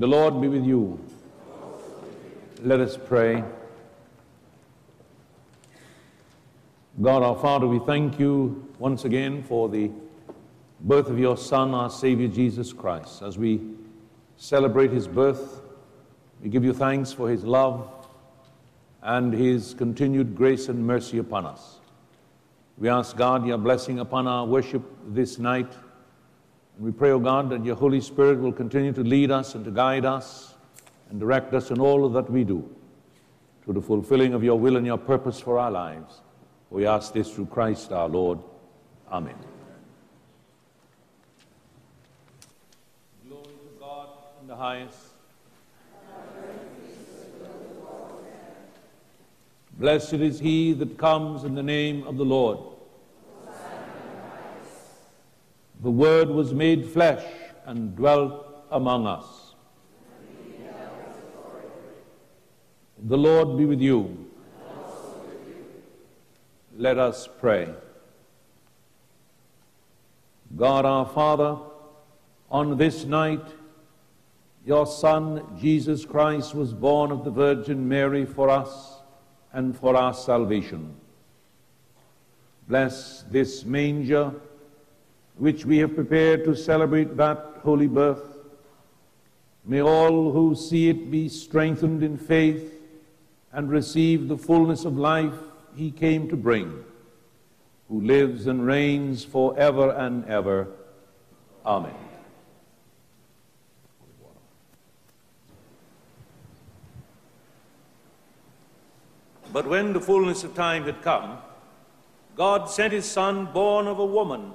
The Lord be with you. Let us pray. God our Father, we thank you once again for the birth of your Son, our Savior Jesus Christ. As we celebrate his birth, we give you thanks for his love and his continued grace and mercy upon us. We ask God your blessing upon our worship this night. And we pray, O God, that your Holy Spirit will continue to lead us and to guide us and direct us in all that we do to the fulfilling of your will and your purpose for our lives. We ask this through Christ our Lord. Amen. Glory to God in the highest. Blessed is he that comes in the name of the Lord. The Word was made flesh and dwelt among us. The Lord be with you. Let us pray. God our Father, on this night, your Son, Jesus Christ, was born of the Virgin Mary for us and for our salvation. Bless this manger which we have prepared to celebrate that holy birth. May all who see it be strengthened in faith and receive the fullness of life he came to bring, who lives and reigns forever and ever. Amen. But when the fullness of time had come, God sent his Son, born of a woman,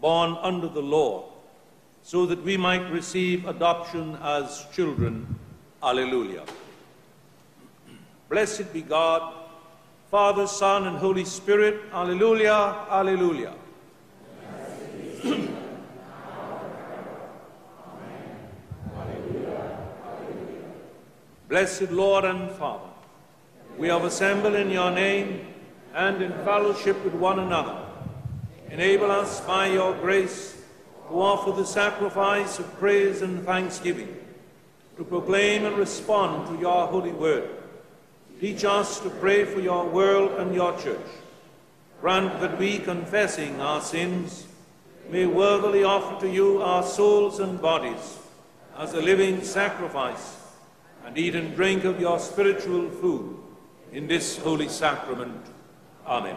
born under the law, so that we might receive adoption as children. Alleluia. Blessed be God, Father, Son, and Holy Spirit. Alleluia, alleluia. Blessed Lord and Father, we have assembled in your name and in fellowship with one another. Enable us by your grace to offer the sacrifice of praise and thanksgiving, to proclaim and respond to your holy word. Teach us to pray for your world and your church. Grant that we, confessing our sins, may worthily offer to you our souls and bodies as a living sacrifice, and eat and drink of your spiritual food in this holy sacrament. Amen.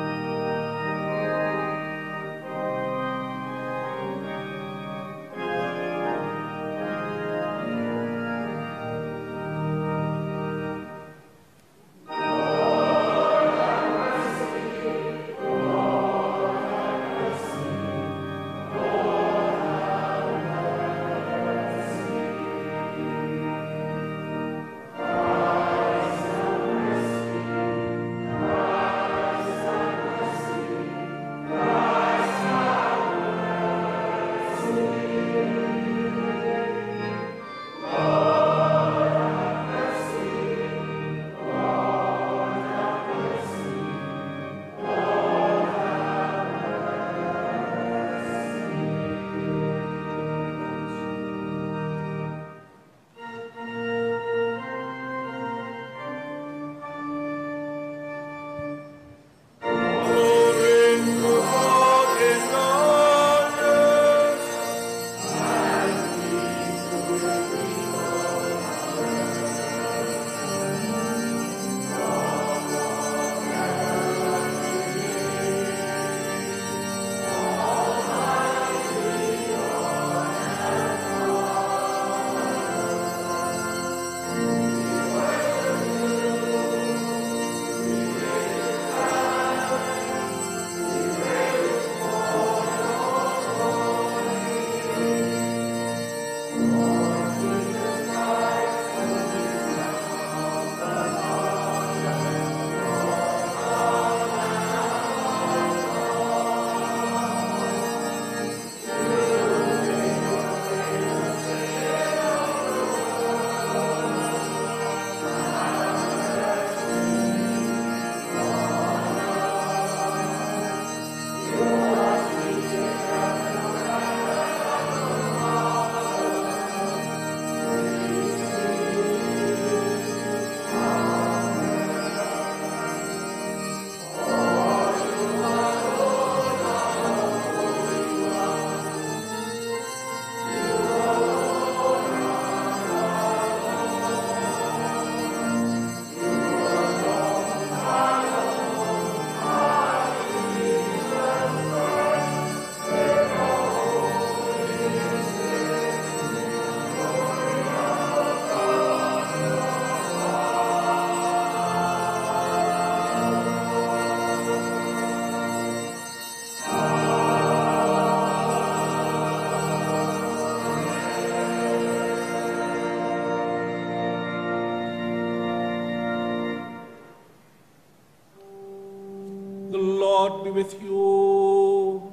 Be with you.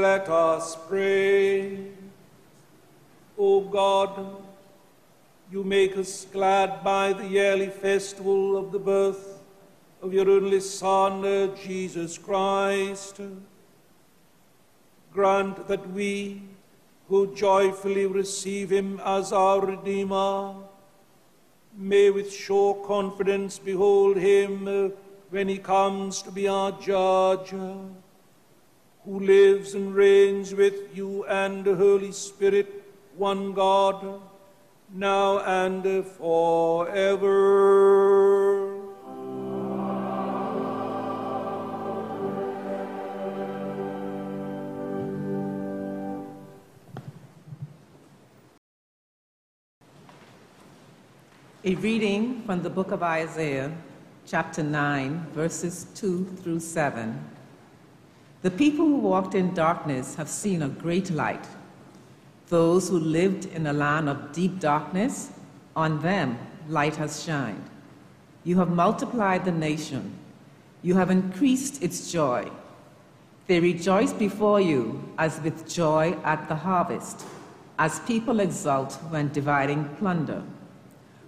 Let us pray. O God, you make us glad by the yearly festival of the birth of your only Son, uh, Jesus Christ. Grant that we, who joyfully receive him as our Redeemer, may with sure confidence behold him uh, when he comes to be our judge who lives and reigns with you and the Holy Spirit, one God, now and forever. A reading from the book of Isaiah, chapter 9, verses 2 through 7. The people who walked in darkness have seen a great light. Those who lived in a land of deep darkness, on them light has shined. You have multiplied the nation. You have increased its joy. They rejoice before you as with joy at the harvest, as people exult when dividing plunder.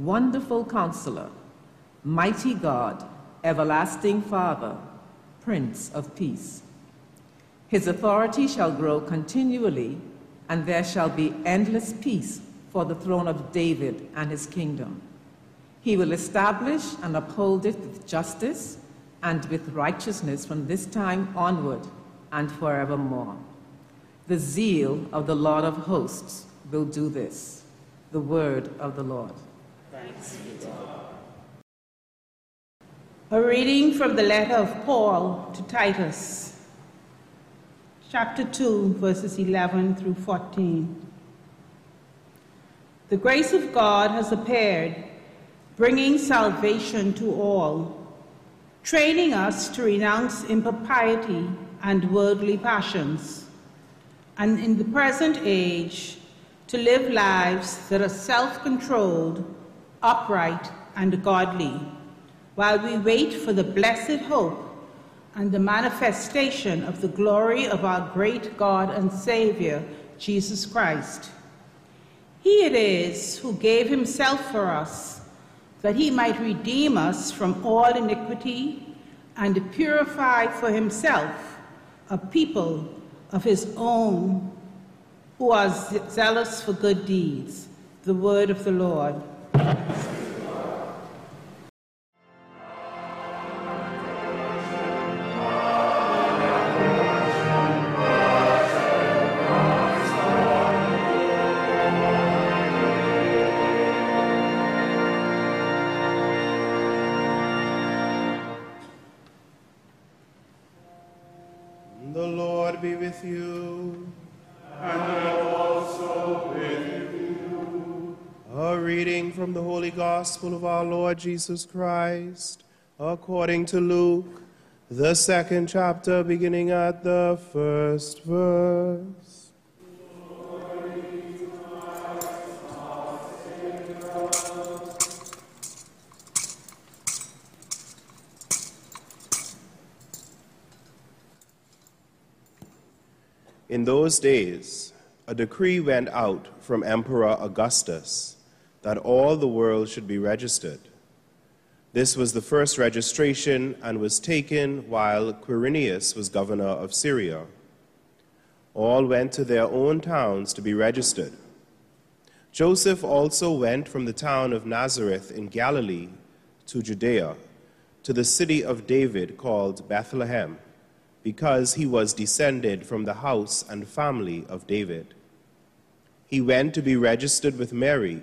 Wonderful Counselor, Mighty God, Everlasting Father, Prince of Peace. His authority shall grow continually, and there shall be endless peace for the throne of David and his kingdom. He will establish and uphold it with justice and with righteousness from this time onward and forevermore. The zeal of the Lord of hosts will do this. The word of the Lord. A reading from the letter of Paul to Titus chapter 2, verses 11 through 14. The grace of God has appeared, bringing salvation to all, training us to renounce impropriety and worldly passions, and in the present age, to live lives that are self controlled, upright, and godly, while we wait for the blessed hope and the manifestation of the glory of our great God and Savior, Jesus Christ. He it is who gave himself for us, that he might redeem us from all iniquity and purify for himself a people of his own who are zealous for good deeds. The word of the Lord. Thank you. Gospel of our Lord Jesus Christ, according to Luke, the second chapter, beginning at the first verse. In those days, a decree went out from Emperor Augustus that all the world should be registered. This was the first registration and was taken while Quirinius was governor of Syria. All went to their own towns to be registered. Joseph also went from the town of Nazareth in Galilee to Judea, to the city of David called Bethlehem, because he was descended from the house and family of David. He went to be registered with Mary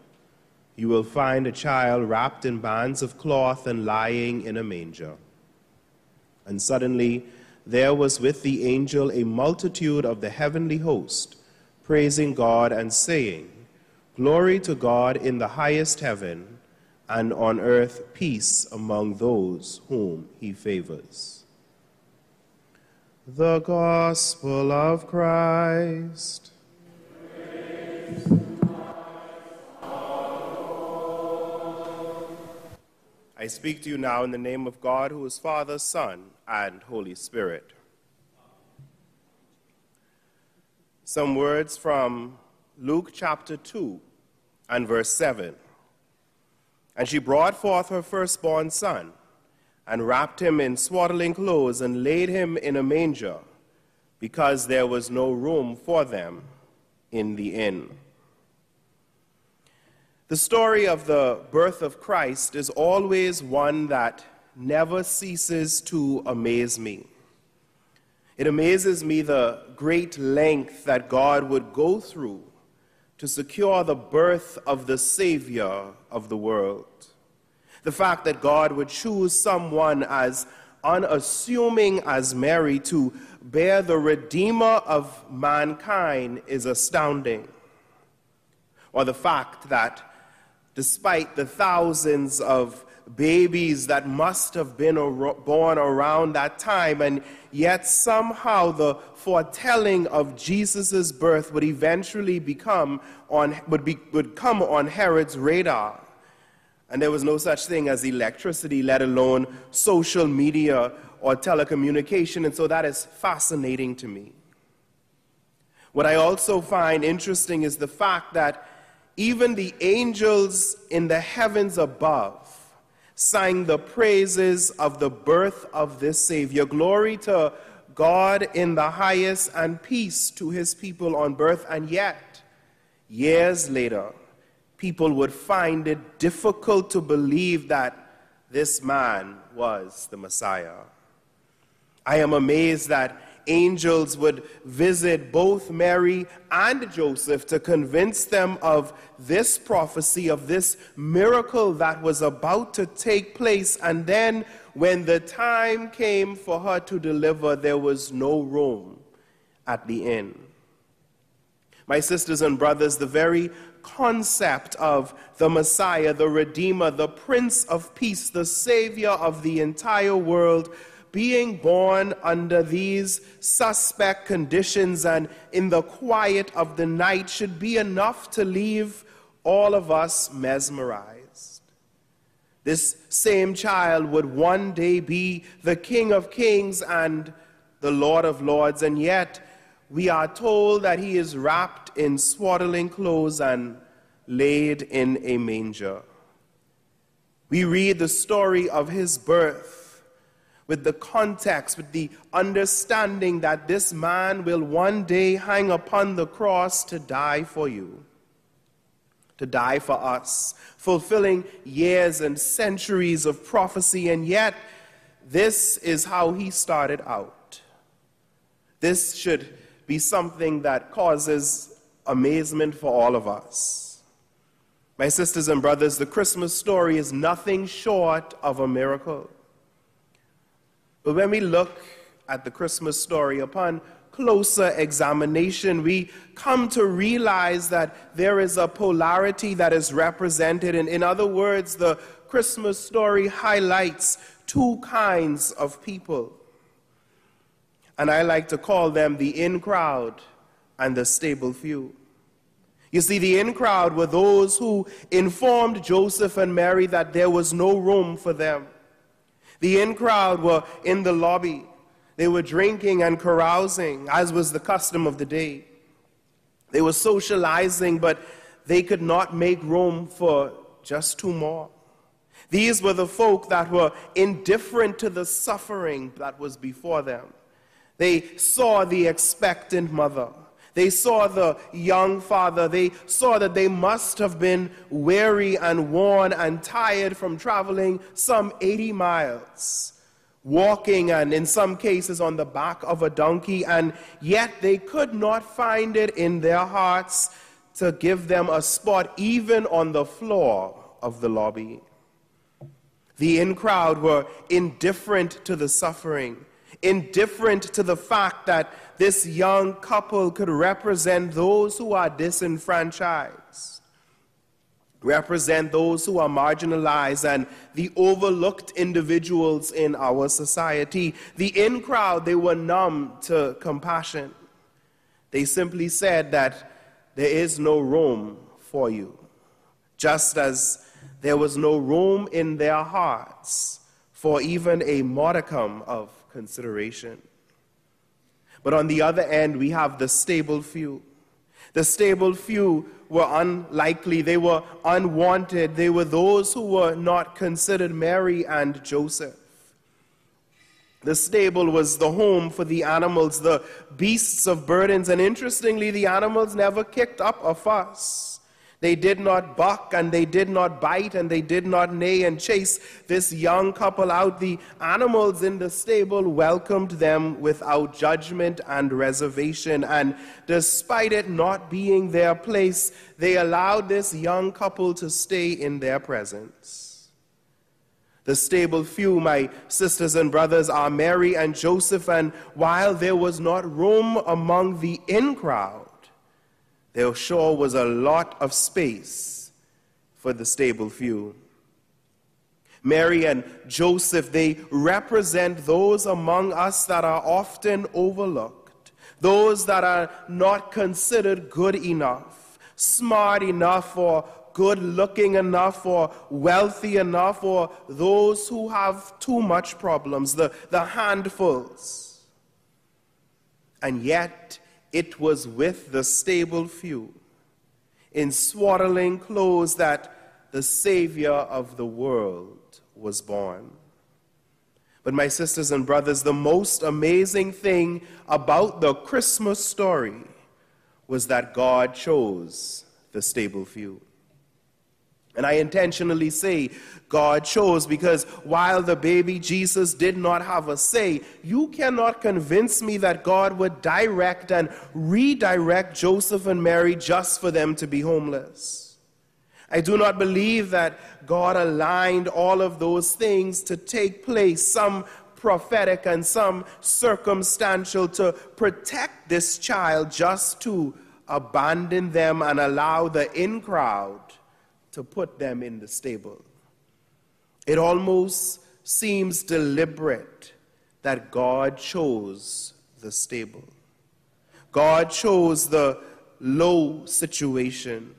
You will find a child wrapped in bands of cloth and lying in a manger. And suddenly there was with the angel a multitude of the heavenly host, praising God and saying, Glory to God in the highest heaven, and on earth peace among those whom he favors. The Gospel of Christ. I speak to you now in the name of God, who is Father, Son, and Holy Spirit. Some words from Luke chapter 2 and verse 7. And she brought forth her firstborn son, and wrapped him in swaddling clothes, and laid him in a manger, because there was no room for them in the inn. The story of the birth of Christ is always one that never ceases to amaze me. It amazes me the great length that God would go through to secure the birth of the Savior of the world. The fact that God would choose someone as unassuming as Mary to bear the Redeemer of mankind is astounding. Or the fact that despite the thousands of babies that must have been born around that time, and yet somehow the foretelling of Jesus' birth would eventually become on, would, be, would come on Herod's radar. And there was no such thing as electricity, let alone social media or telecommunication, and so that is fascinating to me. What I also find interesting is the fact that even the angels in the heavens above sang the praises of the birth of this Savior. Glory to God in the highest and peace to his people on birth. And yet, years later, people would find it difficult to believe that this man was the Messiah. I am amazed that angels would visit both Mary and Joseph to convince them of this prophecy, of this miracle that was about to take place. And then, when the time came for her to deliver, there was no room at the inn. My sisters and brothers, the very concept of the Messiah, the Redeemer, the Prince of Peace, the Savior of the entire world being born under these suspect conditions and in the quiet of the night should be enough to leave all of us mesmerized. This same child would one day be the King of Kings and the Lord of Lords, and yet we are told that he is wrapped in swaddling clothes and laid in a manger. We read the story of his birth with the context, with the understanding that this man will one day hang upon the cross to die for you, to die for us, fulfilling years and centuries of prophecy, and yet this is how he started out. This should be something that causes amazement for all of us. My sisters and brothers, the Christmas story is nothing short of a miracle. But when we look at the Christmas story, upon closer examination, we come to realize that there is a polarity that is represented. And in other words, the Christmas story highlights two kinds of people. And I like to call them the in crowd and the stable few. You see, the in crowd were those who informed Joseph and Mary that there was no room for them. The in crowd were in the lobby. They were drinking and carousing, as was the custom of the day. They were socializing, but they could not make room for just two more. These were the folk that were indifferent to the suffering that was before them. They saw the expectant mother. They saw the young father. They saw that they must have been weary and worn and tired from traveling some 80 miles, walking and in some cases on the back of a donkey, and yet they could not find it in their hearts to give them a spot even on the floor of the lobby. The in crowd were indifferent to the suffering, indifferent to the fact that this young couple could represent those who are disenfranchised, represent those who are marginalized and the overlooked individuals in our society. The in crowd, they were numb to compassion. They simply said that there is no room for you, just as there was no room in their hearts for even a modicum of consideration. But on the other end, we have the stable few. The stable few were unlikely, they were unwanted, they were those who were not considered Mary and Joseph. The stable was the home for the animals, the beasts of burdens, and interestingly, the animals never kicked up a fuss. They did not buck and they did not bite and they did not neigh and chase this young couple out. The animals in the stable welcomed them without judgment and reservation. And despite it not being their place, they allowed this young couple to stay in their presence. The stable few, my sisters and brothers, are Mary and Joseph, and while there was not room among the in crowd, there sure was a lot of space for the stable few. Mary and Joseph, they represent those among us that are often overlooked, those that are not considered good enough, smart enough, or good looking enough, or wealthy enough, or those who have too much problems, the, the handfuls. And yet, it was with the stable few in swaddling clothes that the Savior of the world was born. But, my sisters and brothers, the most amazing thing about the Christmas story was that God chose the stable few. And I intentionally say God chose because while the baby Jesus did not have a say, you cannot convince me that God would direct and redirect Joseph and Mary just for them to be homeless. I do not believe that God aligned all of those things to take place, some prophetic and some circumstantial, to protect this child just to abandon them and allow the in crowd to put them in the stable. It almost seems deliberate that God chose the stable. God chose the low situation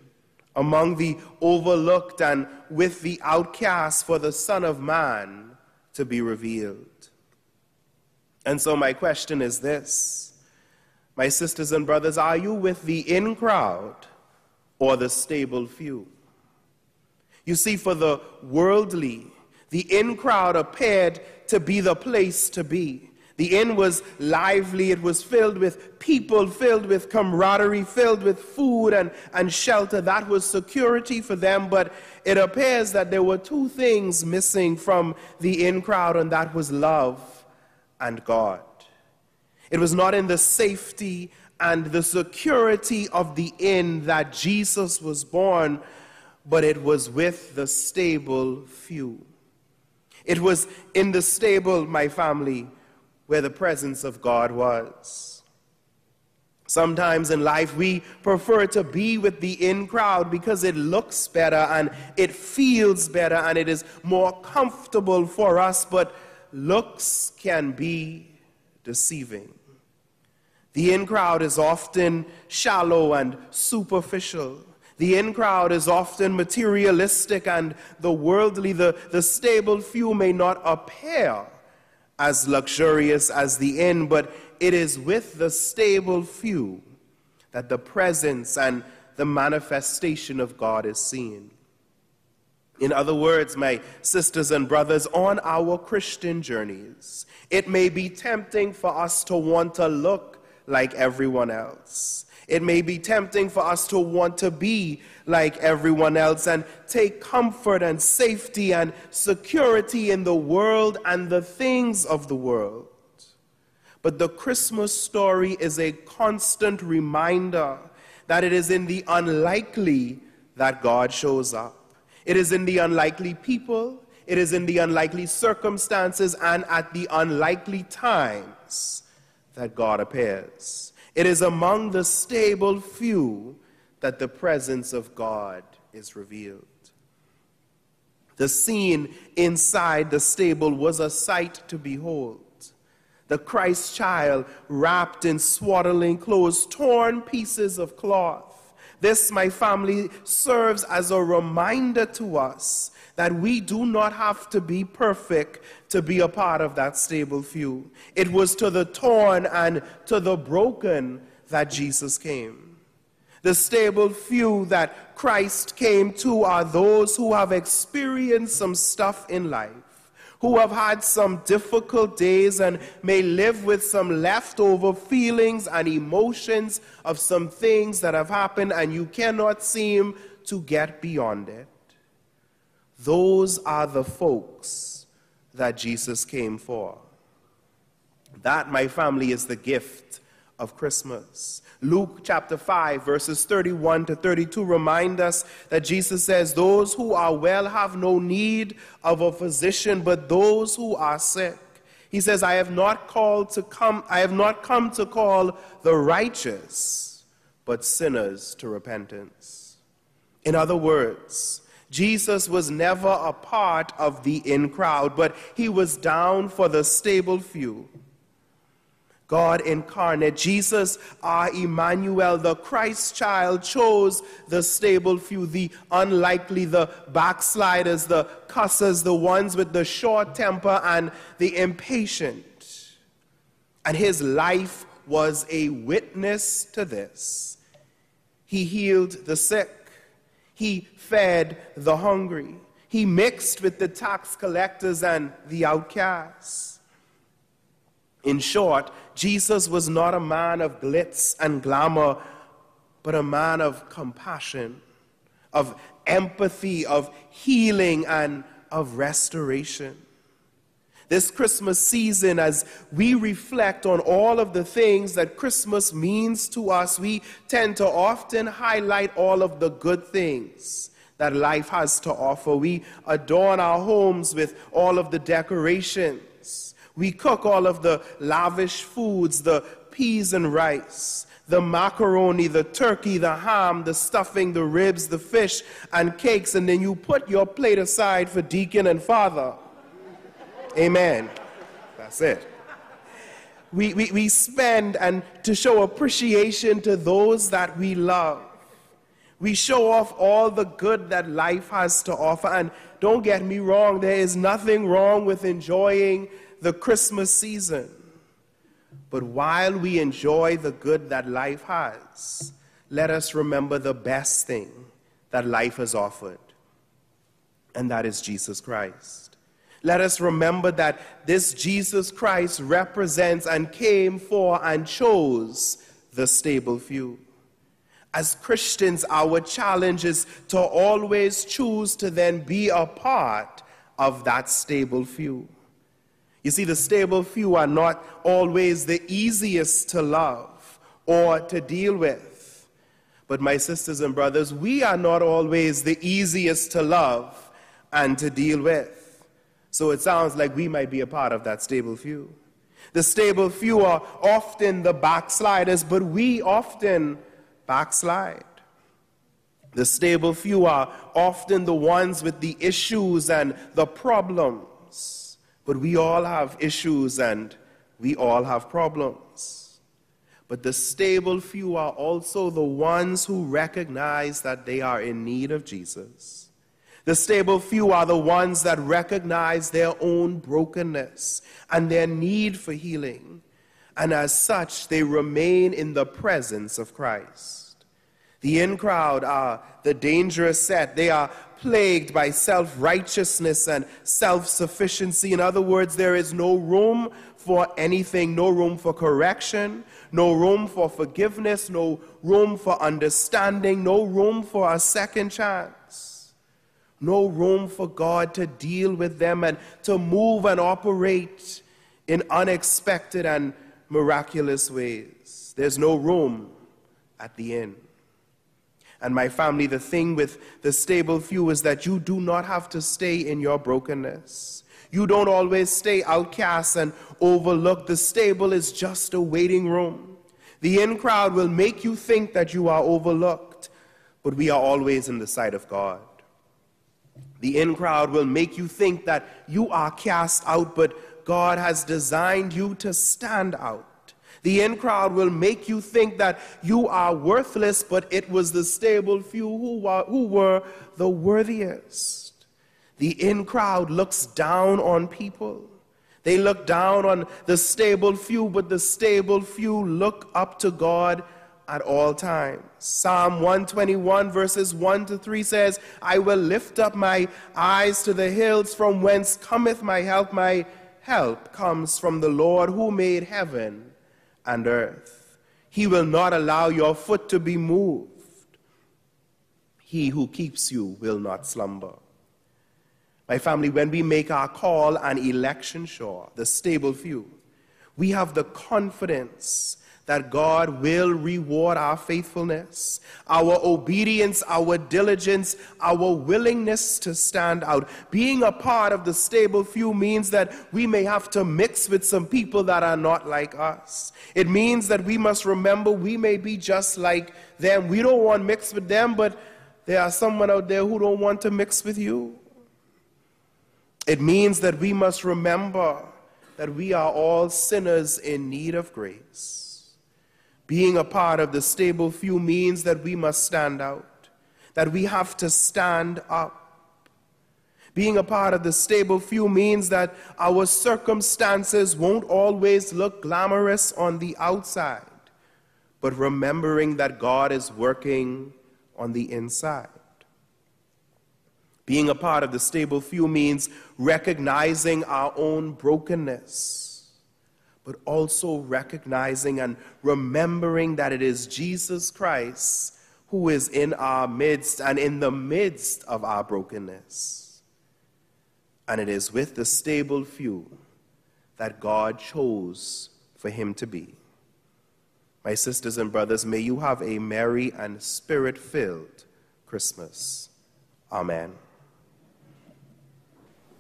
among the overlooked and with the outcast for the Son of Man to be revealed. And so, my question is this My sisters and brothers, are you with the in crowd or the stable few? You see, for the worldly, the in crowd appeared to be the place to be. The inn was lively, it was filled with people, filled with camaraderie, filled with food and, and shelter. That was security for them, but it appears that there were two things missing from the in crowd, and that was love and God. It was not in the safety and the security of the inn that Jesus was born, but it was with the stable few. It was in the stable, my family, where the presence of God was. Sometimes in life, we prefer to be with the in crowd because it looks better and it feels better and it is more comfortable for us, but looks can be deceiving. The in crowd is often shallow and superficial. The in crowd is often materialistic and the worldly. The, the stable few may not appear as luxurious as the in, but it is with the stable few that the presence and the manifestation of God is seen. In other words, my sisters and brothers, on our Christian journeys, it may be tempting for us to want to look like everyone else. It may be tempting for us to want to be like everyone else and take comfort and safety and security in the world and the things of the world. But the Christmas story is a constant reminder that it is in the unlikely that God shows up. It is in the unlikely people, it is in the unlikely circumstances, and at the unlikely times that God appears. It is among the stable few that the presence of God is revealed. The scene inside the stable was a sight to behold. The Christ child wrapped in swaddling clothes, torn pieces of cloth. This, my family, serves as a reminder to us that we do not have to be perfect to be a part of that stable few. It was to the torn and to the broken that Jesus came. The stable few that Christ came to are those who have experienced some stuff in life, who have had some difficult days and may live with some leftover feelings and emotions of some things that have happened and you cannot seem to get beyond it. Those are the folks that Jesus came for. That, my family, is the gift of Christmas. Luke chapter 5, verses 31 to 32 remind us that Jesus says, Those who are well have no need of a physician, but those who are sick. He says, I have not called to come, I have not come to call the righteous, but sinners to repentance. In other words, Jesus was never a part of the in crowd, but he was down for the stable few. God incarnate, Jesus, our Emmanuel, the Christ child, chose the stable few, the unlikely, the backsliders, the cussers, the ones with the short temper, and the impatient. And his life was a witness to this. He healed the sick, he fed the hungry, he mixed with the tax collectors and the outcasts. In short, Jesus was not a man of glitz and glamour, but a man of compassion, of empathy, of healing, and of restoration. This Christmas season, as we reflect on all of the things that Christmas means to us, we tend to often highlight all of the good things that life has to offer. We adorn our homes with all of the decorations. We cook all of the lavish foods, the peas and rice, the macaroni, the turkey, the ham, the stuffing, the ribs, the fish, and cakes, and then you put your plate aside for deacon and father. Amen. That's it. We, we, we spend and to show appreciation to those that we love. We show off all the good that life has to offer. And don't get me wrong, there is nothing wrong with enjoying the Christmas season. But while we enjoy the good that life has, let us remember the best thing that life has offered, and that is Jesus Christ. Let us remember that this Jesus Christ represents and came for and chose the stable few. As Christians, our challenge is to always choose to then be a part of that stable few. You see, the stable few are not always the easiest to love or to deal with. But, my sisters and brothers, we are not always the easiest to love and to deal with. So it sounds like we might be a part of that stable few. The stable few are often the backsliders, but we often backslide. The stable few are often the ones with the issues and the problems. But we all have issues and we all have problems. but the stable few are also the ones who recognize that they are in need of Jesus. The stable few are the ones that recognize their own brokenness and their need for healing, and as such, they remain in the presence of Christ. The in crowd are the dangerous set. They are plagued by self righteousness and self sufficiency. In other words, there is no room for anything, no room for correction, no room for forgiveness, no room for understanding, no room for a second chance, no room for God to deal with them and to move and operate in unexpected and miraculous ways. There's no room at the end. And my family, the thing with the stable few is that you do not have to stay in your brokenness. You don't always stay outcast and overlooked. The stable is just a waiting room. The in crowd will make you think that you are overlooked, but we are always in the sight of God. The in crowd will make you think that you are cast out, but God has designed you to stand out. The in crowd will make you think that you are worthless, but it was the stable few who were, who were the worthiest. The in crowd looks down on people. They look down on the stable few, but the stable few look up to God at all times. Psalm 121, verses 1 to 3 says, I will lift up my eyes to the hills from whence cometh my help. My help comes from the Lord who made heaven and earth. He will not allow your foot to be moved. He who keeps you will not slumber. My family, when we make our call and election sure, the stable few, we have the confidence that God will reward our faithfulness, our obedience, our diligence, our willingness to stand out. Being a part of the stable few means that we may have to mix with some people that are not like us. It means that we must remember we may be just like them. We don't want to mix with them, but there are someone out there who don't want to mix with you. It means that we must remember that we are all sinners in need of grace. Being a part of the stable few means that we must stand out, that we have to stand up. Being a part of the stable few means that our circumstances won't always look glamorous on the outside, but remembering that God is working on the inside. Being a part of the stable few means recognizing our own brokenness but also recognizing and remembering that it is Jesus Christ who is in our midst and in the midst of our brokenness. And it is with the stable few that God chose for him to be. My sisters and brothers, may you have a merry and spirit filled Christmas. Amen.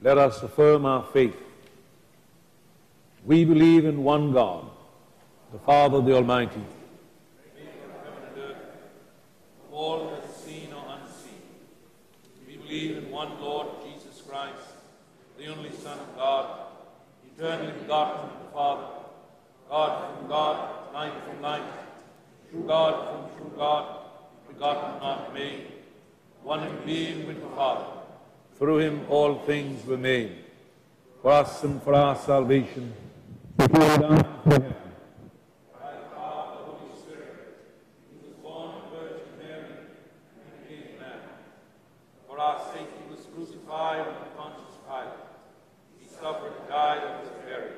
Let us affirm our faith we believe in one God, the Father, the Almighty. All seen or unseen. We believe in one Lord Jesus Christ, the only Son of God, eternally begotten of the Father, God from God, light from light, true God from true God, begotten, not made, one in being with the Father. Through him all things were made. For us and for our salvation, for our sake he was crucified under Pontius Pilate. He suffered, died, and was buried.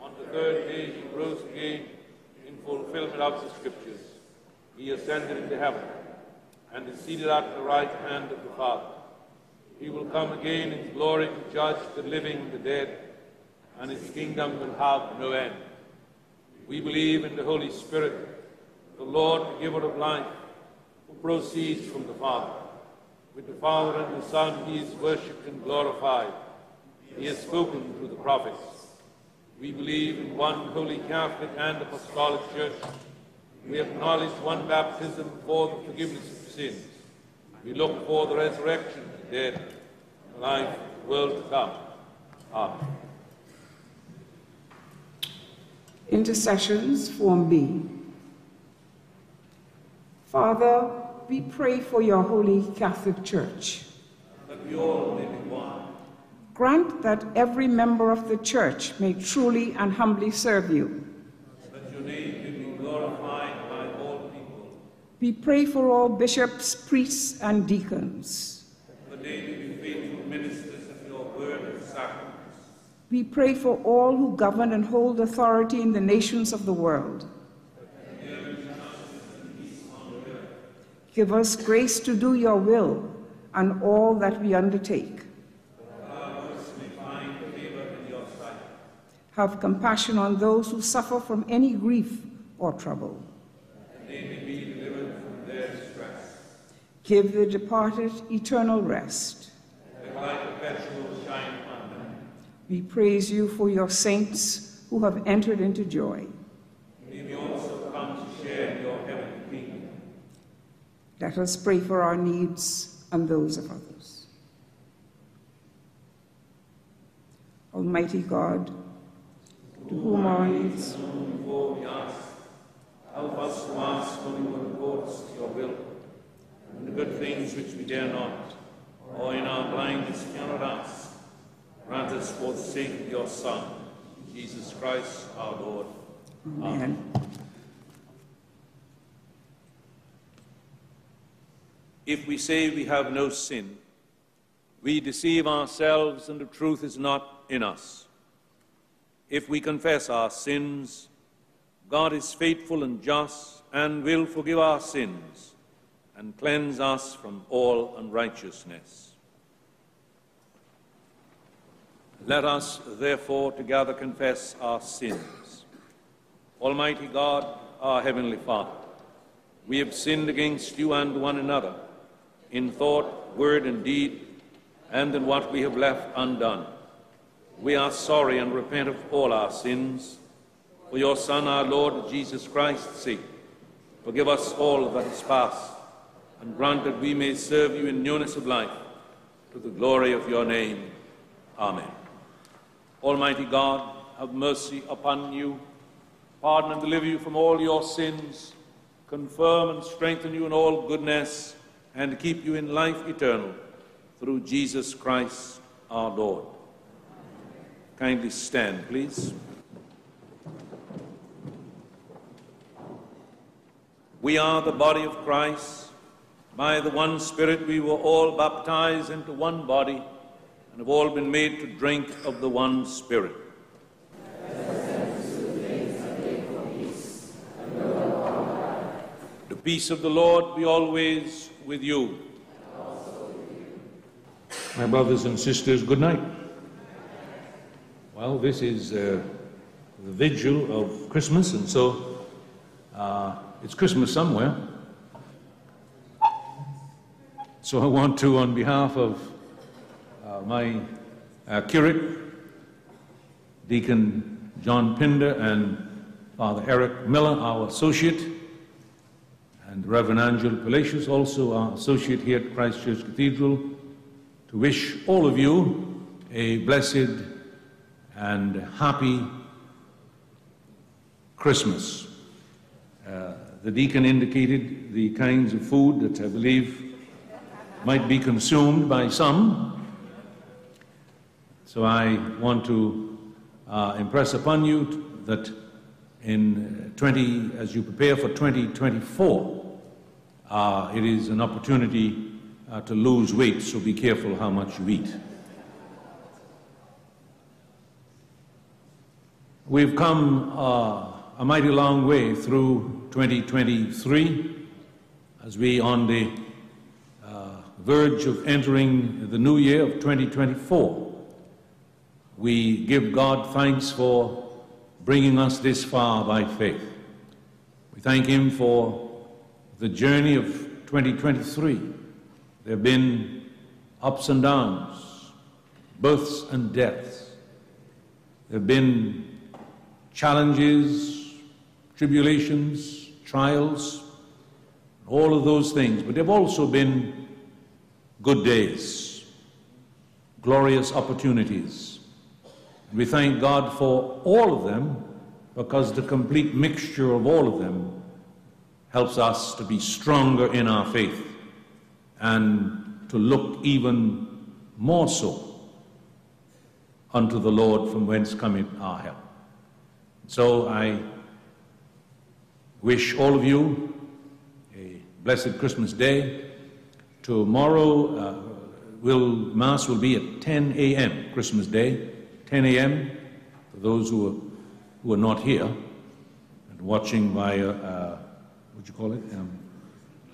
On the third day he rose again in fulfillment of the Scriptures. He ascended into heaven and is seated at the right hand of the Father. He will come again in glory to judge the living and the dead and kingdom will have no end. We believe in the Holy Spirit, the Lord, the giver of life, who proceeds from the Father. With the Father and the Son, he is worshipped and glorified. He has spoken through the prophets. We believe in one holy Catholic and apostolic church. We acknowledge one baptism for the forgiveness of sins. We look for the resurrection of the dead, the life of the world to come. Amen. Intercessions, Form B. Father, we pray for your holy Catholic Church. That we all may be one. Grant that every member of the church may truly and humbly serve you. That your name may be glorified by all people. We pray for all bishops, priests, and deacons. That they may be faithful ministers of your word and sacraments. We pray for all who govern and hold authority in the nations of the world. Give us grace to do your will and all that we undertake. Have compassion on those who suffer from any grief or trouble. Give the departed eternal rest. Let light perpetual shine upon them. We praise you for your saints who have entered into joy. May we also come to share in your heavenly kingdom. Let us pray for our needs and those of others. Almighty God, to whom our needs Before we ask, help us to ask only what accords to your will, and the good things which we dare not, or in our blindness cannot ask. Grant us for the sake of your Son, Jesus Christ our Lord. Amen. If we say we have no sin, we deceive ourselves and the truth is not in us. If we confess our sins, God is faithful and just and will forgive our sins and cleanse us from all unrighteousness. Let us therefore together confess our sins. Almighty God, our Heavenly Father, we have sinned against you and one another in thought, word, and deed, and in what we have left undone. We are sorry and repent of all our sins. For your Son, our Lord Jesus Christ's sake, forgive us all that is past, and grant that we may serve you in newness of life, to the glory of your name. Amen. Almighty God, have mercy upon you, pardon and deliver you from all your sins, confirm and strengthen you in all goodness, and keep you in life eternal, through Jesus Christ our Lord. Kindly stand, please. We are the body of Christ. By the one Spirit, we were all baptized into one body and have all been made to drink of the one Spirit. The peace of the Lord be always with you. My brothers and sisters, good night. Well, this is uh, the vigil of Christmas, and so uh, it's Christmas somewhere. So I want to, on behalf of my uh, curate, Deacon John Pinder, and Father Eric Miller, our associate, and Reverend Angel Palacios, also our associate here at Christ Church Cathedral, to wish all of you a blessed and happy Christmas. Uh, the deacon indicated the kinds of food that I believe might be consumed by some. So I want to uh, impress upon you that in 20, as you prepare for 2024, uh, it is an opportunity uh, to lose weight, so be careful how much you eat. We've come uh, a mighty long way through 2023 as we on the uh, verge of entering the new year of 2024. We give God thanks for bringing us this far by faith. We thank Him for the journey of 2023. There have been ups and downs, births and deaths. There have been challenges, tribulations, trials, all of those things. But there have also been good days, glorious opportunities. We thank God for all of them because the complete mixture of all of them helps us to be stronger in our faith and to look even more so unto the Lord from whence cometh our help. So I wish all of you a blessed Christmas day. Tomorrow, uh, will, Mass will be at 10 a.m., Christmas Day, 10 a.m. for those who are, who are not here and watching via, uh, what do you call it? Um,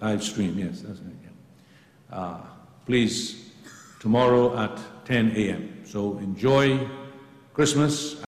live stream, yes, that's it. Yeah. Uh, please, tomorrow at 10 a.m. So enjoy Christmas.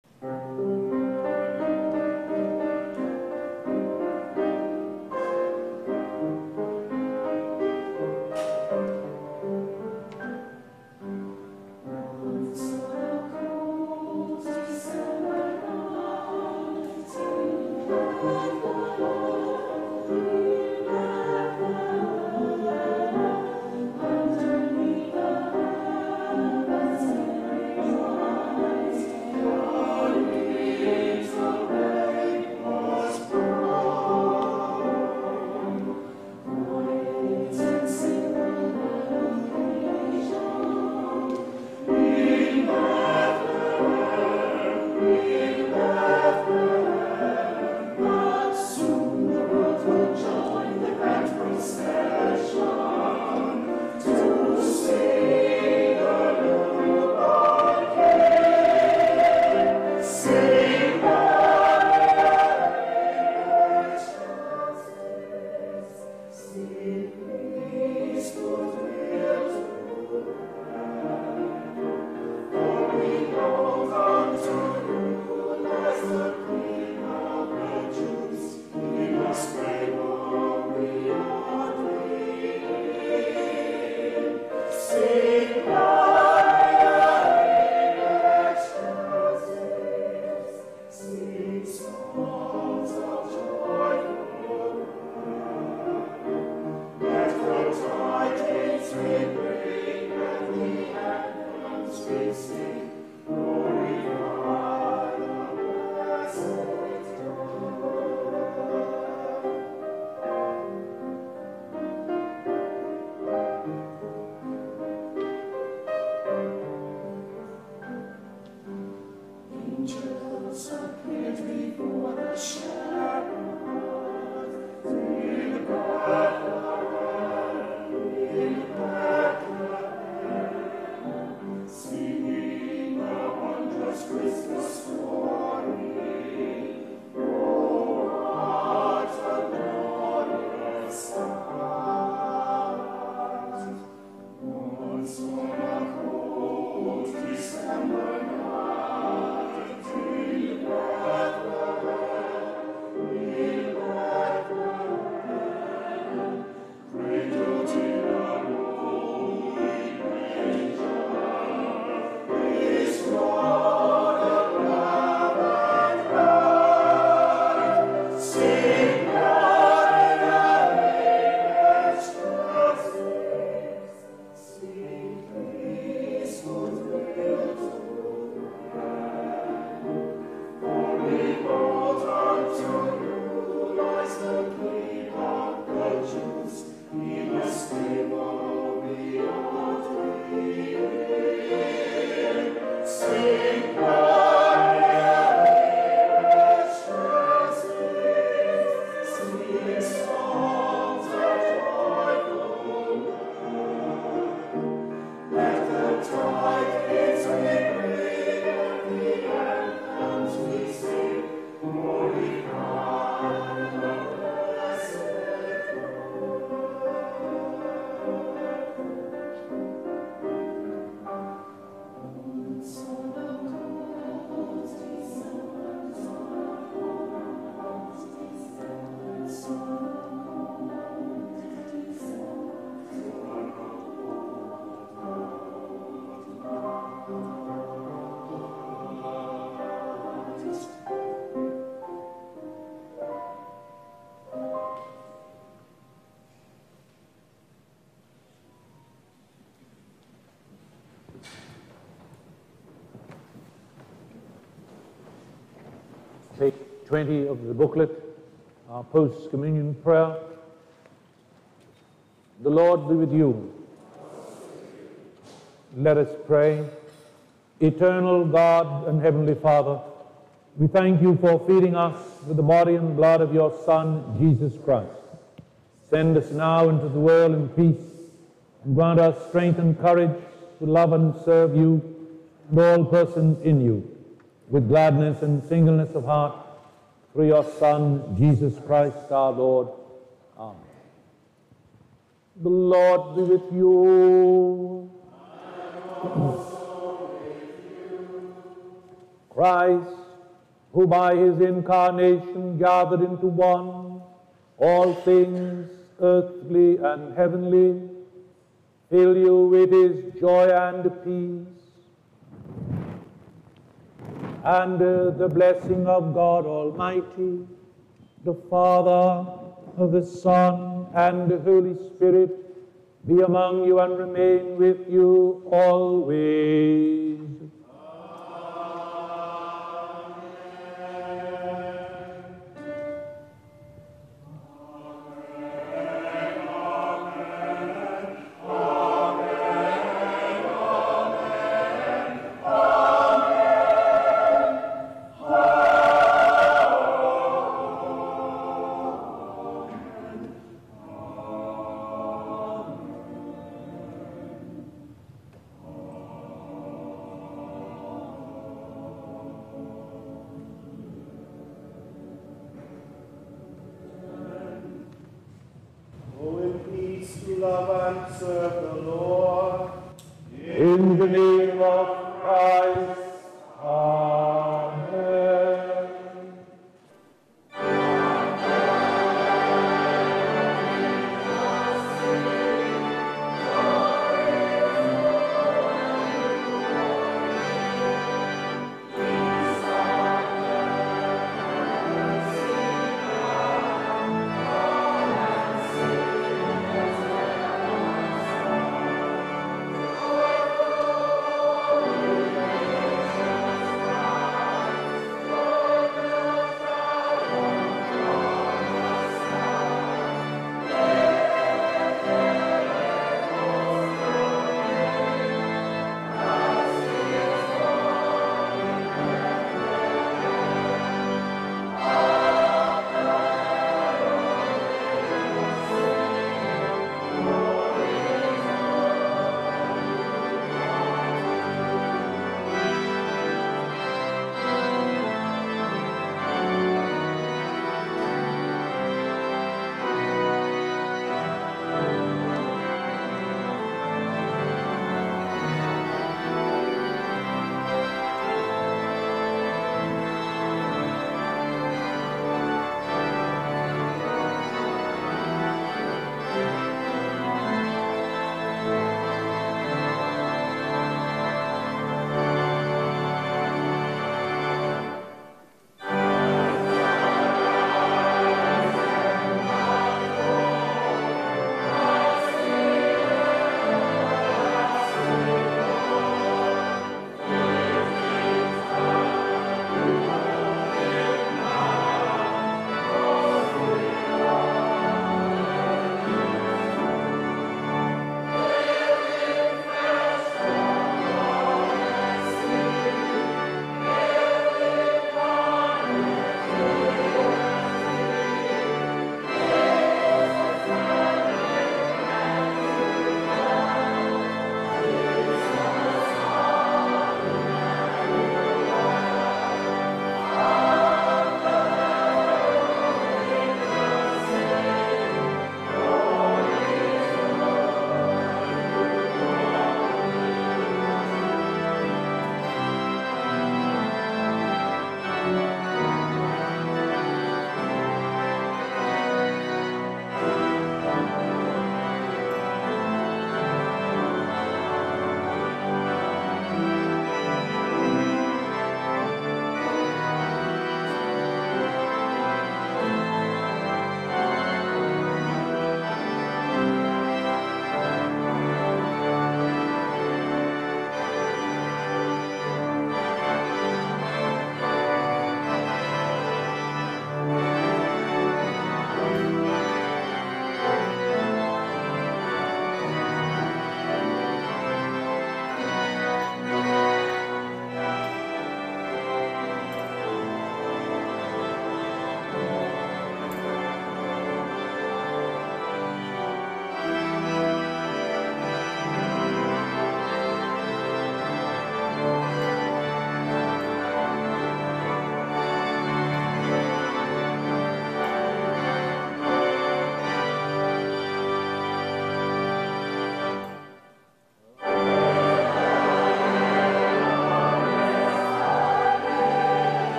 summa cum 20 of the booklet, our post communion prayer. The Lord be with you. Let us pray. Eternal God and Heavenly Father, we thank you for feeding us with the body and blood of your Son, Jesus Christ. Send us now into the world in peace and grant us strength and courage to love and serve you and all persons in you with gladness and singleness of heart through your Son, Jesus Christ our Lord. Amen. The Lord be with you. Christ, who by his incarnation gathered into one all things earthly and heavenly, fill you with his joy and peace. And uh, the blessing of God Almighty, the Father, the Son, and the Holy Spirit be among you and remain with you always.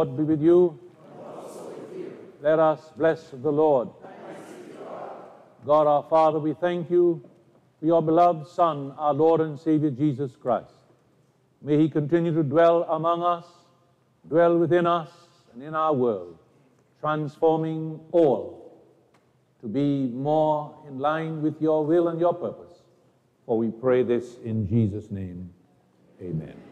Lord be with you. Let us bless the Lord. God our Father, we thank you for your beloved Son, our Lord and Savior Jesus Christ. May he continue to dwell among us, dwell within us and in our world, transforming all to be more in line with your will and your purpose. For we pray this in Jesus' name. Amen.